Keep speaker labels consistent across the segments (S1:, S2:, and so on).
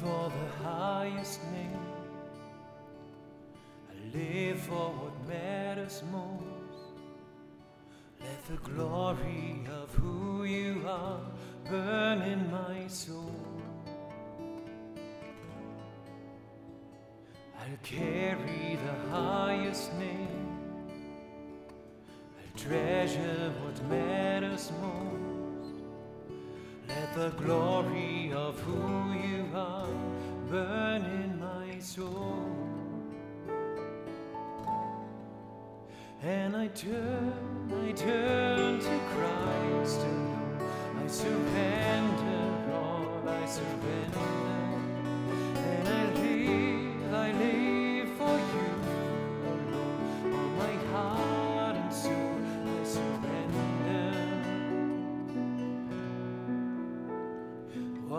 S1: for the highest name. I live for what matters most. Let the glory of who you are burn in my soul. I'll carry the highest name. I'll treasure what matters most. Let the glory of who you are burn in my soul. And I turn, I turn to Christ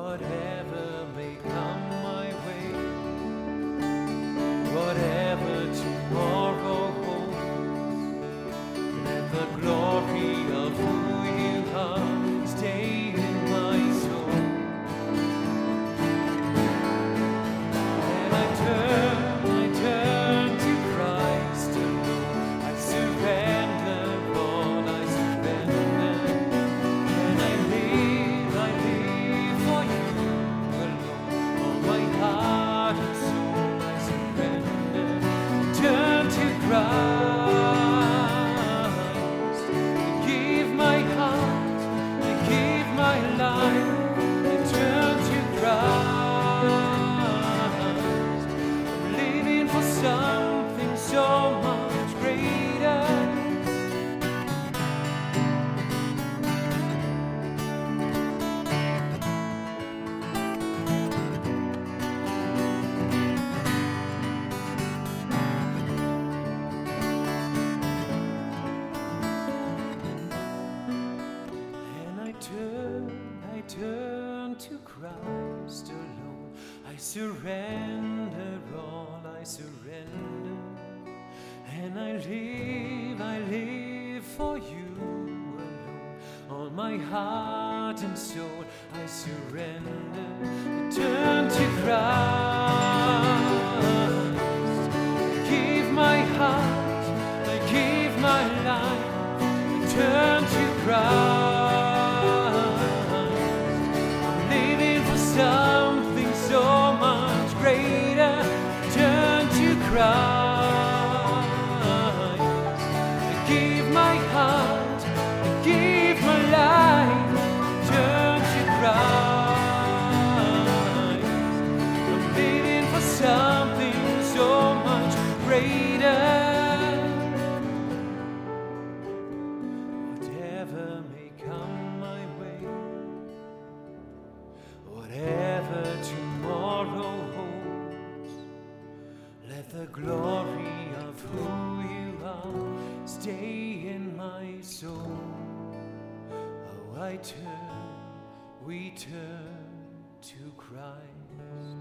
S1: Whatever Christ alone. I surrender all, I surrender. And I live, I live for you alone. All my heart and soul, I surrender. Turn to Christ. I turn, we turn to Christ.